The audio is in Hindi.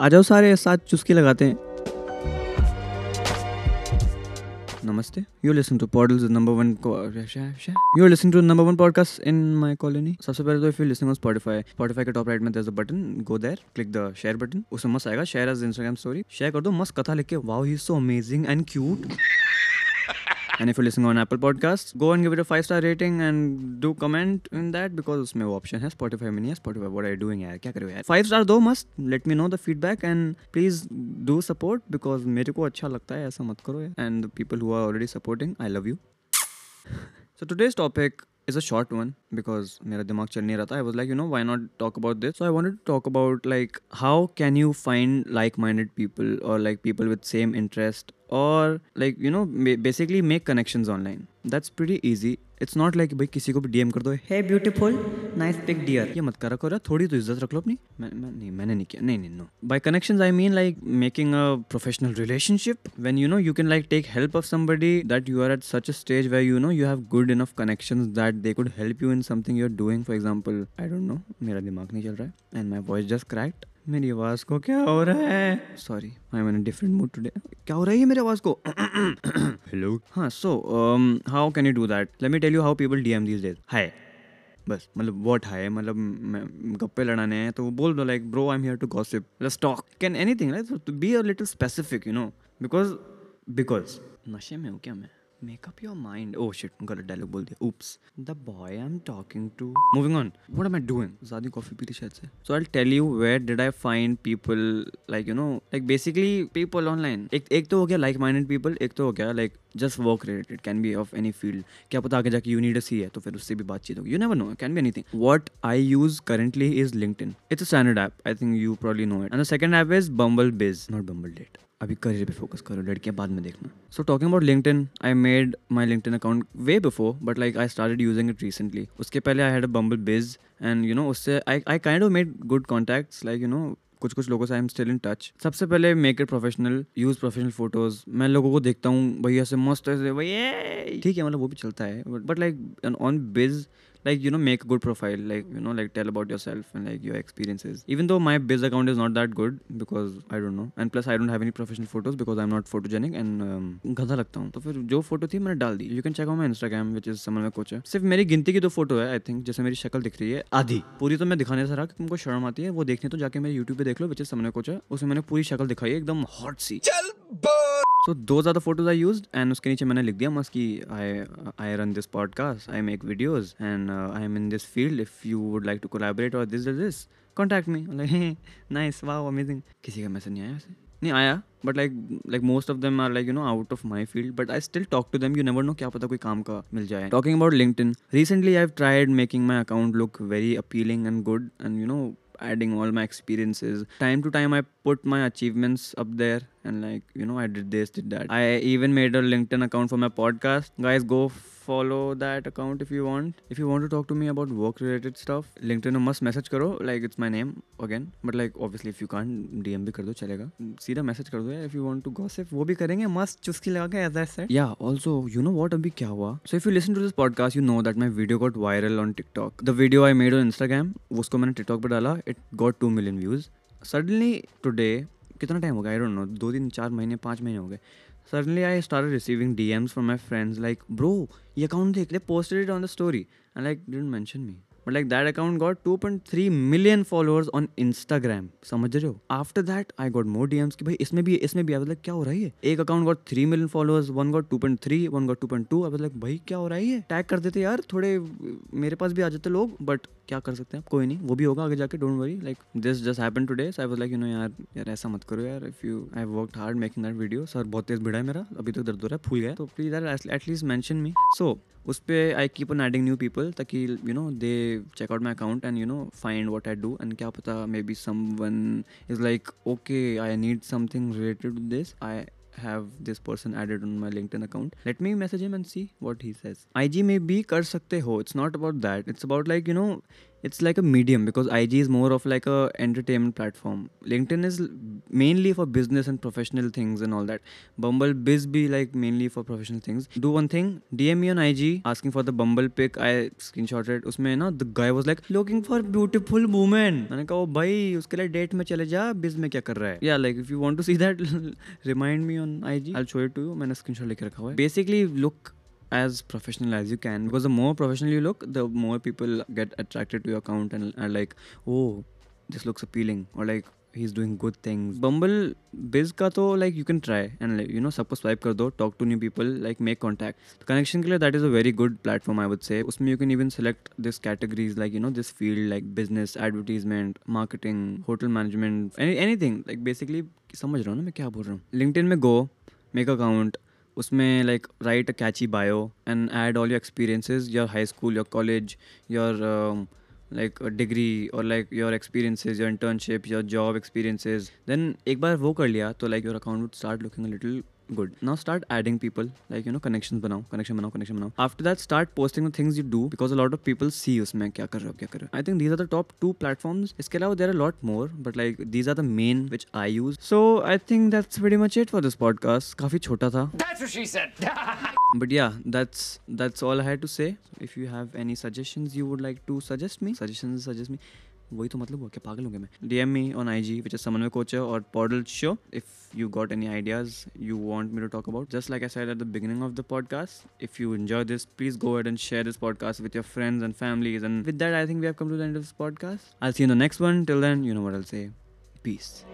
आ जाओ सारे साथ चुस्की लगाते हैं। नमस्ते। You listen to पॉडल number one you listen to number one podcast in my colony सबसे पहले तो इफ़ यू स्पॉटिफाई स्पॉटिफाई के टॉप राइट में दर्ज button go there click the share button उसमें मस्त आएगा शेयर इंस्टाग्राम स्टोरी शेयर कर दो, मस्त कथा लिख के। Wow he so amazing and cute and if you listening on Apple podcast go and give it a five star rating and do comment in that because उसमें वो ऑप्शन है स्पॉटिफाई में नहीं है स्पॉटिफाई व्हाट आर डूइंग यार? क्या कर यार? फाइव स्टार दो must let me know the feedback and please do support because मेरे को अच्छा लगता है, ऐसा मत करो and the people who are already supporting I love you so today's topic is a short one because mera dimag chal nahi raha. I was like, you know, why not talk about this? So I wanted to talk about like how can you find like-minded people or like people with same interest or like you know basically make connections online. That's pretty easy it's not like भाई किसी को भी डीएम कर दो hey beautiful nice pic dear ये मत करा करो थोड़ी तो इज़्ज़त रख लो अपनी। मैं, मैं नहीं मैंने नहीं किया। नहीं नहीं no by connections I mean like making a professional relationship when you know you can like take help of somebody that you are at such a stage where you know you have good enough connections that they could help you in something you are doing for example I don't know मेरा दिमाग नहीं चल रहा है and my voice just cracked मेरी आवाज़ को क्या हो रहा है? Sorry I am in different mood today क्या हो रहा है मेरी आवाज़ को? हेलो हाँ so how can you do that let me tell you how people DM these days hi बस मतलब वॉट हाय मतलब गप्पे लड़ाने हैं तो वो बोल दो like bro I am here to gossip let's talk can anything right be a little specific you know because because नशे में हूँ क्या मैं? Make up your mind oh shit गलत डायलॉग बोल दिया। The boy I am talking to moving on what am I doing ज़्यादा कॉफ़ी पी थी शायद से। So I tell you where did I find people like you know like basically people online एक एक तो हो गया लाइक माइंडेड पीपल एक तो हो गया like just work related can be of any field क्या पता आगे जाके यू नीड सी है तो फिर उससे भी बातचीत होगी। You never know can be anything what I use currently is LinkedIn it's standard app I think you probably know it and the second app is Bumble Bizz not Bumble date अभी करियर पे फोकस करो लड़कियाँ बाद में देखना। So talking about LinkedIn I made my LinkedIn account way before but like I started using it recently उसके पहले आई हैड अ बम्बल बिज एंड यू नो उससे I I kind of made good contacts like you know कुछ कुछ लोगों से I am still in touch सबसे पहले make it professional use professional photos मैं लोगों को देखता हूँ, भैया से मस्त ऐसे, भैया! ठीक है मतलब वो भी चलता है but like on Bizz like you know make a good profile like you know like tell about yourself and like your experiences even though my biz account is not that good because i don't know and plus i don't have any professional photos because i'm not photogenic and um, गधा लगता हूँ तो फिर जो फ़ोटो थी मैंने डाल दी you can check out my Instagram which is summer में कोच है सिर्फ़ मेरी गिनती की दो फ़ोटो है आई थिंक जैसे मेरी शक्ल दिख रही है आधी पूरी तो मैं दिखाने से रहा कि तुमको शर्म आती है वो देखनी तो जाके मेरे यूट्यूब पे देख लो विच इज़ समर कोच है उसमें मैंने पूरी शक्ल दिखाई है एकदम hot C so those are the photos I used and उसके नीचे मैंने लिख दिया, मस्त कि I I run this podcast I make videos and I am in this field if you would like to collaborate और this this contact me like nice वाह अमेजिंग किसी का मैसेज नहीं आया वैसे? नहीं आया but like like most of them are like you know out of my field but I still talk to them you never know क्या पता कोई काम का मिल जाए. Talking about LinkedIn recently I have tried making my account look very appealing and good and you know adding all my experiences. Time to time i put my achievements up there. And like you know i did this did that i even made a linkedin account for my podcast guys go follow that account if you want if you want to talk to me about work related stuff linkedin must message करो like it's my name again but like obviously if you can't dm भी कर दो चलेगा सीधा मैसेज कर दो यार if you want to gossip वो भी करेंगे मस्त चुस्की लगा के as I said yeah also you know what अभी क्या हुआ so if you listen to this podcast you know that my video got viral on TikTok the video I made on Instagram उसको मैंने TikTok पे डाला it got 2 million views suddenly today कितना टाइम हो गया? आई डोंट नो दो दिन, चार महीने, पाँच महीने हो गए। Suddenly I start receiving DMs from my friends like bro ये अकाउंट देख ले posted on the story and like don't mention me But like that account got 2.3 million followers on Instagram. समझ रहे हो? After that, I got more DMs कि भाई इसमें भी इसमें भी I क्या हो रहा है? एक account got 3 million followers, one got 2.3, one got 2.2. I was like भाई क्या हो रहा है? Tag कर देते यार थोड़े मेरे पास भी आ जाते लोग बट क्या कर सकते हैं कोई नहीं वो भी होगा आगे जाके don't worry like this just happen today so I was like you know यार यार ऐसा मत करो यार if you I work hard making that video sir बहुत तेज भिड़ा है मेरा अभी तो दर्द हो रहा है फूल गया तो प्लीज़ यार एटलीस्ट मेंशन मी सो उस पर I keep on adding new people ताकि you know they check out my account and you know find what I do and क्या पता maybe someone is like okay I need something related to this I have this person added on my LinkedIn account let me message him and see what he says I G maybe कर सकते हो. It's not about that it's about like you know it's like a medium because IG is more of like a entertainment platform LinkedIn is mainly for business and professional things and all that Bumble Bizz भी like mainly for professional things do one thing DM on IG asking for the Bumble pic I screenshotted उसमें ना the guy was like looking for beautiful women मैंने कहा भाई उसके लिए डेट में चले जा बिज में क्या कर रहा है या like if you want to see that remind me on IG I छोड़ टू यू मैंने स्क्रीन शॉट लेकर रखा हुआ है basically look as professional as you can because the more professional you look the more people get attracted to your account and are like oh this looks appealing or like he's doing good things bumble biz का तो like you can try and like, you know सबको swipe कर दो talk to new people like make contact तो connection के लिए that is a very good platform I would say उसमें you can even select this categories like you know this field like business advertisement marketing hotel management any, anything like basically समझ रहा हूँ ना मैं क्या बोल रहा हूँ LinkedIn में go make account उसमें like write a catchy bio and add all your experiences your high school your college your like degree और like your experiences your internship your job experiences then एक बार वो कर लिया तो like your account would start looking little good now start adding people like you know connection बनाओ कनेक्शन बनाओ कनेक्शन बनाओ after that start posting things you do because a lot of people see उसमें क्या कर रहे हो क्या कर रहे हो? I think these are the top two platform इसके अलावा there are lot more but like these are the main which I use so I think that's very much it for this podcast काफ़ी छोटा था. But yeah that's that's all to say if have any suggestion you would like to suggest me suggestion suggest me वही तो मतलब हुआ क्या पागल होंगे मैं। DM me on IG which is Samanvay coach और पॉडल show if you got any ideas you want me to talk about just like I at the beginning of the podcast if you enjoy this please go add and share this podcast with your friends and families and with that I think we have come to the end of this podcast I see in the next one till then you know what I say peace